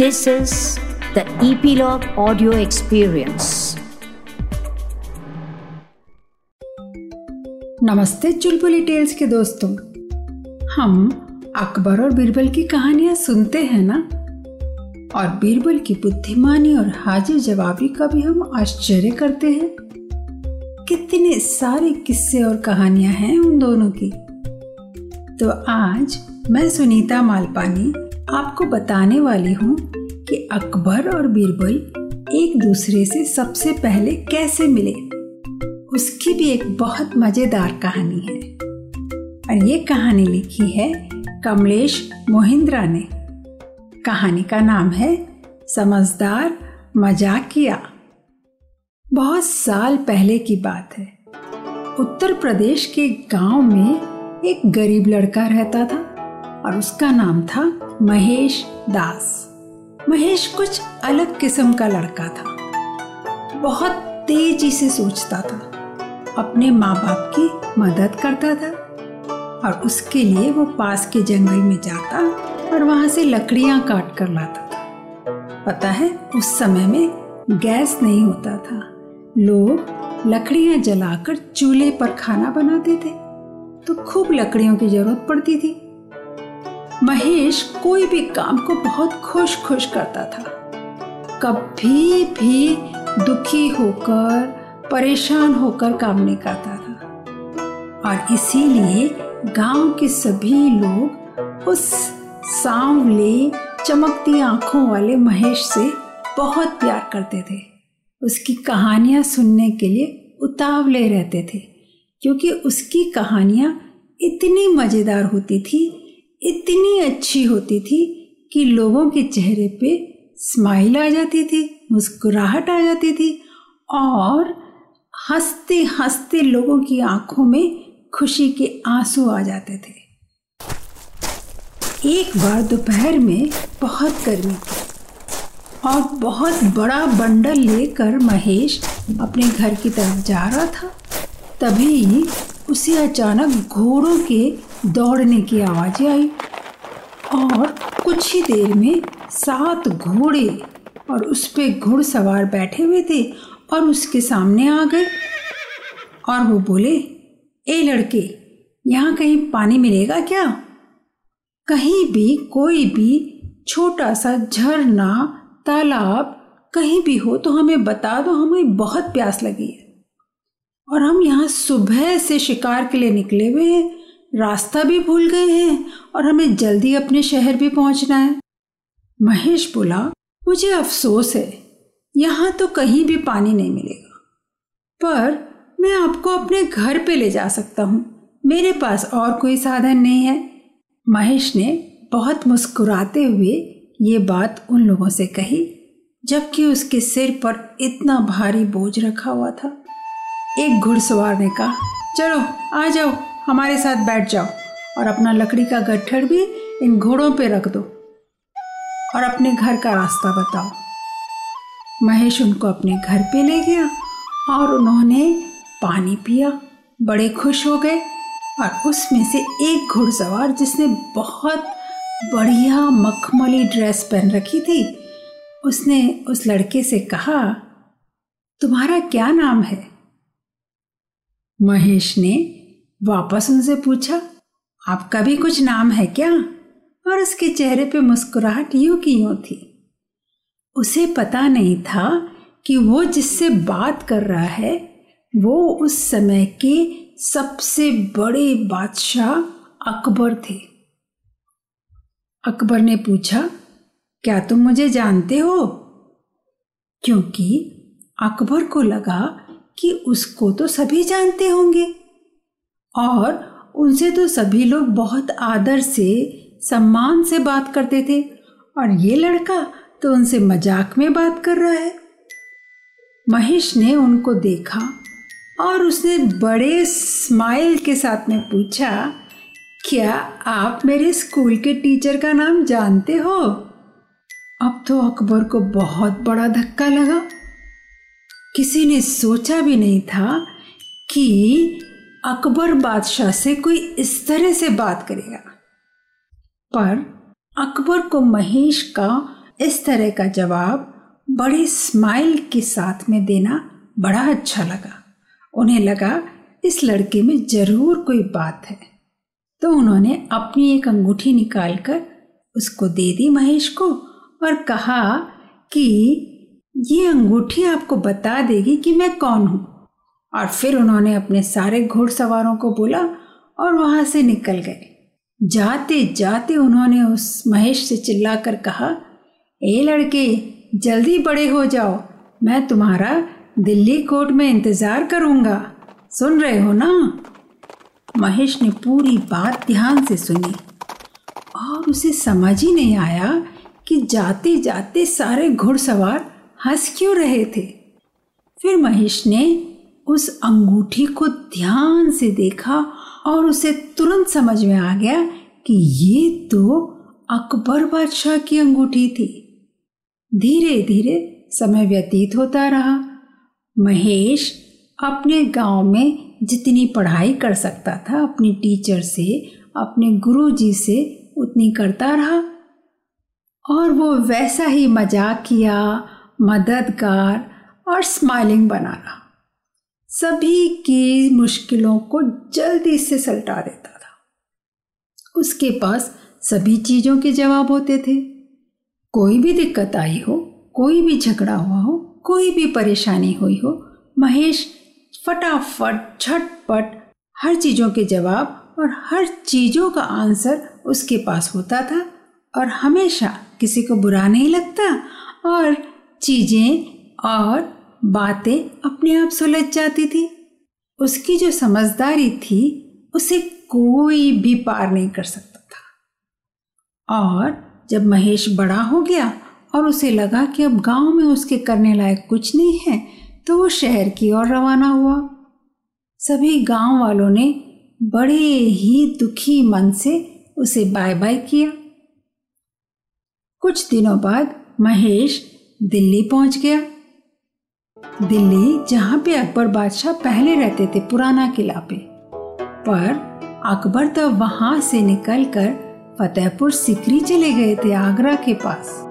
This is the Epilogue Audio Experience. नमस्ते चुलबुली tales के दोस्तों। हम अकबर और बीरबल की कहानियाँ सुनते हैं ना? और बीरबल की बुद्धिमानी और हाजिर जवाबी का भी हम आश्चर्य करते हैं। कितने सारे किस्से और कहानियाँ हैं उन दोनों की। तो आज मैं सुनीता मालपानी आपको बताने वाली हूँ कि अकबर और बीरबल एक दूसरे से सबसे पहले कैसे मिले। उसकी भी एक बहुत मज़ेदार कहानी है। और ये कहानी लिखी है कमलेश मोहिंद्रा ने। कहानी का नाम है समझदार मजाकिया। बहुत साल पहले की बात है। उत्तर प्रदेश के गाँव में एक गरीब लड़का रहता था। और उसका नाम था महेश दास। महेश कुछ अलग किस्म का लड़का था। बहुत तेज़ी से सोचता था। अपने माँ बाप की मदद करता था और उसके लिए वो पास के जंगल में जाता और वहाँ से लकड़ियाँ काट कर लाता था। पता है, उस समय में गैस नहीं होता था। लोग लकड़ियाँ जलाकर चूल्हे पर खाना बनाते थे तो खूब लकड़ियों की ज़रूरत पड़ती थी। महेश कोई भी काम को बहुत खुश खुश करता था। कभी भी दुखी होकर, परेशान होकर काम नहीं करता था। और इसीलिए गाँव के सभी लोग उस सांवले, चमकती आँखों वाले महेश से बहुत प्यार करते थे। उसकी कहानियाँ सुनने के लिए उतावले रहते थे, क्योंकि उसकी कहानियाँ इतनी मज़ेदार होती थी इतनी अच्छी होती थी कि लोगों के चेहरे पे स्माइल आ जाती थी, मुस्कुराहट आ जाती थी और हँसते हँसते लोगों की आँखों में खुशी के आँसू आ जाते थे। एक बार दोपहर में बहुत गर्मी थी और बहुत बड़ा बंडल लेकर महेश अपने घर की तरफ़ जा रहा था। तभी उसे अचानक घोड़ों के दौड़ने की आवाज़ें आई और कुछ ही देर में सात घोड़े और उस पे घुड़सवार बैठे हुए थे और उसके सामने आ गए। और वो बोले, ए लड़के, यहाँ कहीं पानी मिलेगा क्या? कहीं भी कोई भी छोटा सा झरना, तालाब कहीं भी हो तो हमें बता दो, हमें बहुत प्यास लगी है। और हम यहाँ सुबह से शिकार के लिए निकले हुए हैं। रास्ता भी भूल गए हैं और हमें जल्दी अपने शहर भी पहुँचना है। महेश बोला, मुझे अफसोस है, यहाँ तो कहीं भी पानी नहीं मिलेगा। पर मैं आपको अपने घर पे ले जा सकता हूँ। मेरे पास और कोई साधन नहीं है। महेश ने बहुत मुस्कुराते हुए ये बात उन लोगों से कही, जबकि उसके सिर पर इतना भारी बोझ रखा हुआ था। एक घुड़सवार ने कहा, चलो, आ जाओ, हमारे साथ बैठ जाओ और अपना लकड़ी का गट्ठर भी इन घोड़ों पे रख दो और अपने घर का रास्ता बताओ। महेश उनको अपने घर पे ले गया और उन्होंने पानी पिया, बड़े खुश हो गए और उसमें से एक घुड़सवार जिसने बहुत बढ़िया मखमली ड्रेस पहन रखी थी, उसने उस लड़के से कहा, तुम्हारा क्या नाम है? महेश ने वापस उनसे पूछा, आपका भी कुछ नाम है क्या? और उसके चेहरे पे मुस्कुराहट यूँ की यूँ थी? उसे पता नहीं था कि वो जिससे बात कर रहा है, वो उस समय के सबसे बड़े बादशाह अकबर थे। अकबर ने पूछा, क्या तुम मुझे जानते हो? क्योंकि अकबर को लगा कि उसको तो सभी जानते होंगे। और उनसे तो सभी लोग बहुत आदर से, सम्मान से बात करते थे। और ये लड़का तो उनसे मज़ाक में बात कर रहा है। महेश ने उनको देखा और उसने बड़े स्माइल के साथ में पूछा, क्या आप मेरे स्कूल के टीचर का नाम जानते हो? अब तो अकबर को बहुत बड़ा धक्का लगा। किसी ने सोचा भी नहीं था कि अकबर बादशाह से कोई इस तरह से बात करेगा। पर अकबर को महेश का इस तरह का जवाब बड़े स्माइल के साथ में देना बड़ा अच्छा लगा। उन्हें लगा, इस लड़के में ज़रूर कोई बात है। तो उन्होंने अपनी एक अंगूठी निकालकर उसको दे दी महेश को और कहा कि ये अंगूठी आपको बता देगी कि मैं कौन हूँ। और फिर उन्होंने अपने सारे घोड़सवारों को बोला और वहाँ से निकल गए। जाते जाते उन्होंने उस महेश से चिल्लाकर कहा, ए लड़के, जल्दी बड़े हो जाओ। मैं तुम्हारा दिल्ली कोर्ट में इंतज़ार करूँगा। सुन रहे हो ना? महेश ने पूरी बात ध्यान से सुनी और उसे समझ ही नहीं आया कि जाते जाते सारे घुड़सवार हंस क्यों रहे थे? फिर महेश ने उस अंगूठी को ध्यान से देखा और उसे तुरंत समझ में आ गया कि ये तो अकबर बादशाह की अंगूठी थी। धीरे धीरे समय व्यतीत होता रहा। महेश अपने गाँव में जितनी पढ़ाई कर सकता था, अपनी टीचर से, अपने गुरुजी से उतनी करता रहा। और वो वैसा ही मज़ाक किया मददगार और स्माइलिंग बनाना। सभी की मुश्किलों को जल्दी से सलटा देता था। उसके पास सभी चीज़ों के जवाब होते थे। कोई भी दिक्कत आई हो, कोई भी झगड़ा हुआ हो, कोई भी परेशानी हुई हो, महेश फटाफट, झटपट हर चीज़ों के जवाब और हर चीज़ों का आंसर उसके पास होता था और हमेशा किसी को बुरा नहीं लगता और चीज़ें और बातें अपने आप सुलझ जाती थी। उसकी जो समझदारी थी, उसे कोई भी पार नहीं कर सकता था। और जब महेश बड़ा हो गया और उसे लगा कि अब गाँव में उसके करने लायक कुछ नहीं है तो वो शहर की ओर रवाना हुआ। सभी गाँव वालों ने बड़े ही दुखी मन से उसे बाय बाय किया। कुछ दिनों बाद महेश दिल्ली पहुँच गया। दिल्ली, जहाँ पे अकबर बादशाह पहले रहते थे पुराना किला पे। पर अकबर तो वहाँ से निकलकर फतेहपुर सिकरी चले गए थे आगरा के पास।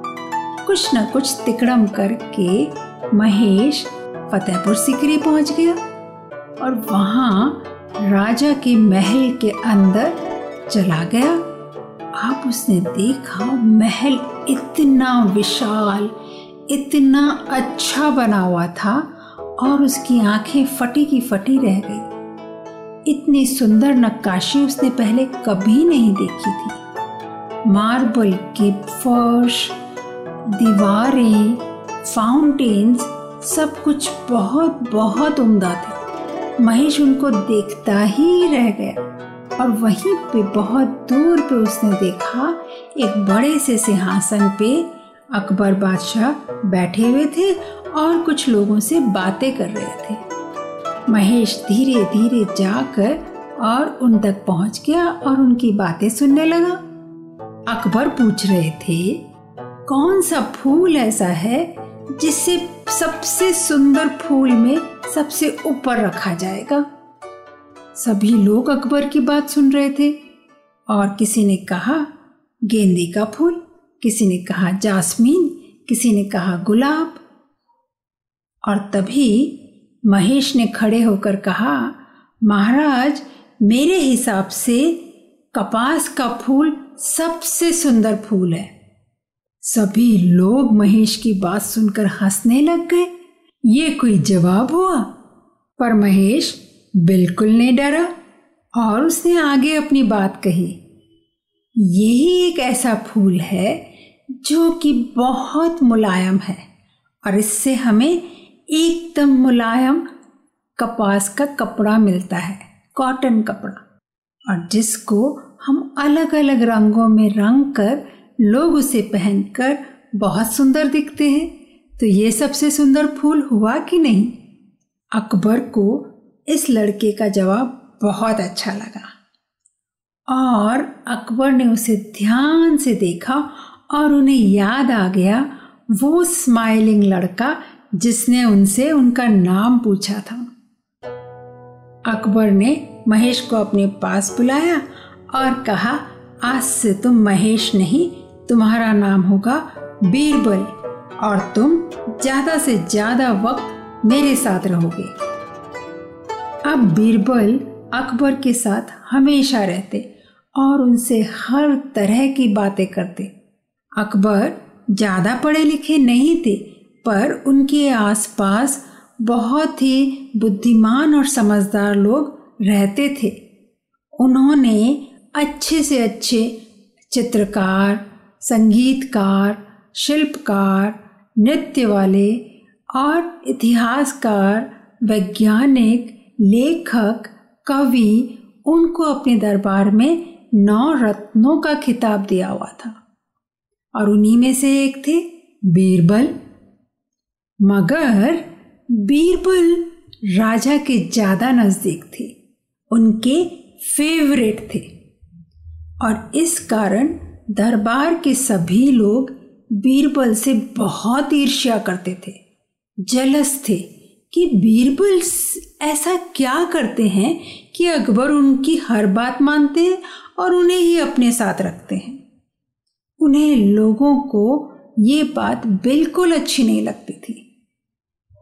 कुछ न कुछ तिकड़म करके महेश फतेहपुर सिकरी पहुँच गया। और वहाँ राजा के महल के अंदर चला गया। आप उसने देखा, महल इतना विशाल इतना अच्छा बना हुआ था और उसकी आँखें फटी की फटी रह गई। इतनी सुंदर नक्काशी उसने पहले कभी नहीं देखी थी। मार्बल के फर्श दीवारें, फाउंटेन्स, सब कुछ बहुत बहुत उम्दा थे। महेश उनको देखता ही रह गया और वहीं पे बहुत दूर पे उसने देखा एक बड़े से सिंहासन पे अकबर बादशाह बैठे हुए थे और कुछ लोगों से बातें कर रहे थे। महेश धीरे धीरे जाकर और उन तक पहुँच गया और उनकी बातें सुनने लगा। अकबर पूछ रहे थे, कौन सा फूल ऐसा है जिसे सबसे सुंदर फूल में सबसे ऊपर रखा जाएगा? सभी लोग अकबर की बात सुन रहे थे और किसी ने कहा, गेंदे का फूल। किसी ने कहा जासमीन, किसी ने कहा गुलाब। और तभी महेश ने खड़े होकर कहा, महाराज, मेरे हिसाब से कपास का फूल सबसे सुंदर फूल है। सभी लोग महेश की बात सुनकर हंसने लग गए। ये कोई जवाब हुआ? पर महेश बिल्कुल नहीं डरा और उसने आगे अपनी बात कही, यही एक ऐसा फूल है जो कि बहुत मुलायम है। और इससे हमें एकदम मुलायम कपास का कपड़ा मिलता है, कॉटन कपड़ा। और जिसको हम अलग अलग रंगों में रंग कर लोग उसे पहनकर बहुत सुंदर दिखते हैं। तो ये सबसे सुंदर फूल हुआ कि नहीं? अकबर को इस लड़के का जवाब बहुत अच्छा लगा। और अकबर ने उसे ध्यान से देखा और उन्हें याद आ गया वो स्माइलिंग लड़का जिसने उनसे उनका नाम पूछा था। अकबर ने महेश को अपने पास बुलाया और कहा, आज से तुम महेश नहीं, तुम्हारा नाम होगा बीरबल और तुम ज़्यादा से ज़्यादा वक्त मेरे साथ रहोगे। अब बीरबल अकबर के साथ हमेशा रहते और उनसे हर तरह की बातें करते। अकबर ज़्यादा पढ़े लिखे नहीं थे, पर उनके आसपास बहुत ही बुद्धिमान और समझदार लोग रहते थे। उन्होंने अच्छे से अच्छे चित्रकार, संगीतकार, शिल्पकार, नृत्य वाले और इतिहासकार, वैज्ञानिक, लेखक, कवि उनको अपने दरबार में नौ रत्नों का खिताब दिया हुआ था। और उन्हीं में से एक थे बीरबल। मगर बीरबल राजा के ज़्यादा नज़दीक थे, उनके फेवरेट थे। और इस कारण दरबार के सभी लोग बीरबल से बहुत ईर्ष्या करते थे जलस थे कि बीरबल ऐसा क्या करते हैं कि अकबर उनकी हर बात मानते हैं और उन्हें ही अपने साथ रखते हैं। उन्हें लोगों को ये बात बिल्कुल अच्छी नहीं लगती थी।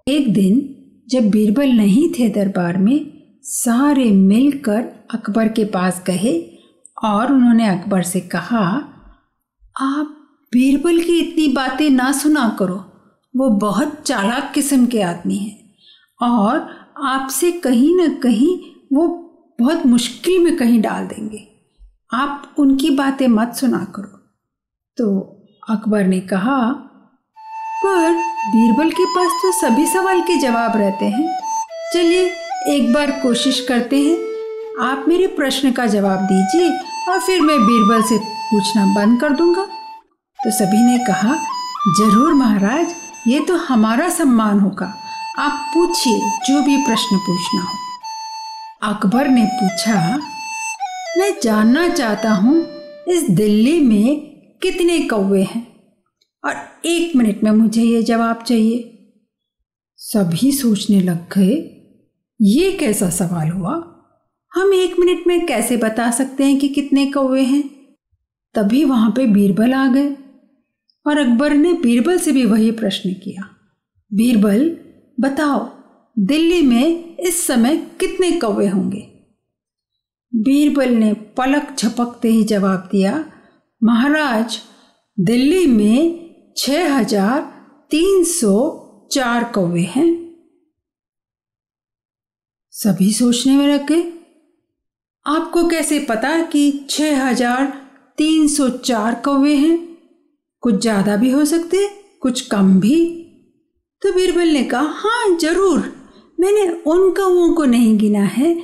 एक दिन, जब बीरबल नहीं थे दरबार में, सारे मिलकर अकबर के पास गए और उन्होंने अकबर से कहा, आप बीरबल की इतनी बातें ना सुना करो। वो बहुत चालाक किस्म के आदमी हैं और आपसे कहीं ना कहीं वो बहुत मुश्किल में कहीं डाल देंगे। आप उनकी बातें मत सुना करो। तो अकबर ने कहा, पर बीरबल के पास तो सभी सवाल के जवाब रहते हैं। चलिए, एक बार कोशिश करते हैं। आप मेरे प्रश्न का जवाब दीजिए और फिर मैं बीरबल से पूछना बंद कर दूँगा। तो सभी ने कहा, ज़रूर महाराज, ये तो हमारा सम्मान होगा। आप पूछिए, जो भी प्रश्न पूछना हो। अकबर ने पूछा, मैं जानना चाहता हूँ, इस दिल्ली में कितने कौवे हैं? और एक मिनट में मुझे ये जवाब चाहिए। सभी सोचने लग गए, ये कैसा सवाल हुआ? हम एक मिनट में कैसे बता सकते हैं कि कितने कौवे हैं? तभी वहाँ पे बीरबल आ गए, और अकबर ने बीरबल से भी वही प्रश्न किया। बीरबल, बताओ, दिल्ली में इस समय कितने कौवे होंगे? बीरबल ने पलक झपकते ही जवाब दिया महाराज, दिल्ली में छह हज़ार तीन सौ चार कौवे हैं। सभी सोचने में रख गए। आपको कैसे पता कि छह हज़ार तीन सौ चार कौवे हैं? कुछ ज़्यादा भी हो सकते, कुछ कम भी। तो बीरबल ने कहा हाँ ज़रूर। मैंने उन कौओं को नहीं गिना है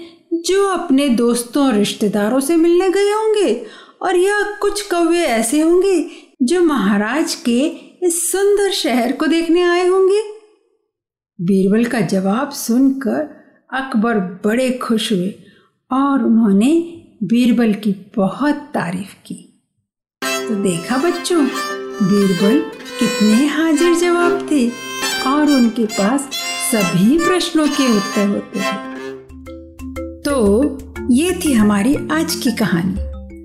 जो अपने दोस्तों रिश्तेदारों से मिलने गए होंगे। और यह कुछ कव्य ऐसे होंगे जो महाराज के इस सुंदर शहर को देखने आए होंगे। बीरबल का जवाब सुनकर अकबर बड़े खुश हुए और उन्होंने बीरबल की बहुत तारीफ़ की। तो देखा बच्चों, बीरबल कितने हाजिर जवाब थे और उनके पास सभी प्रश्नों के उत्तर होते थे। तो ये थी हमारी आज की कहानी।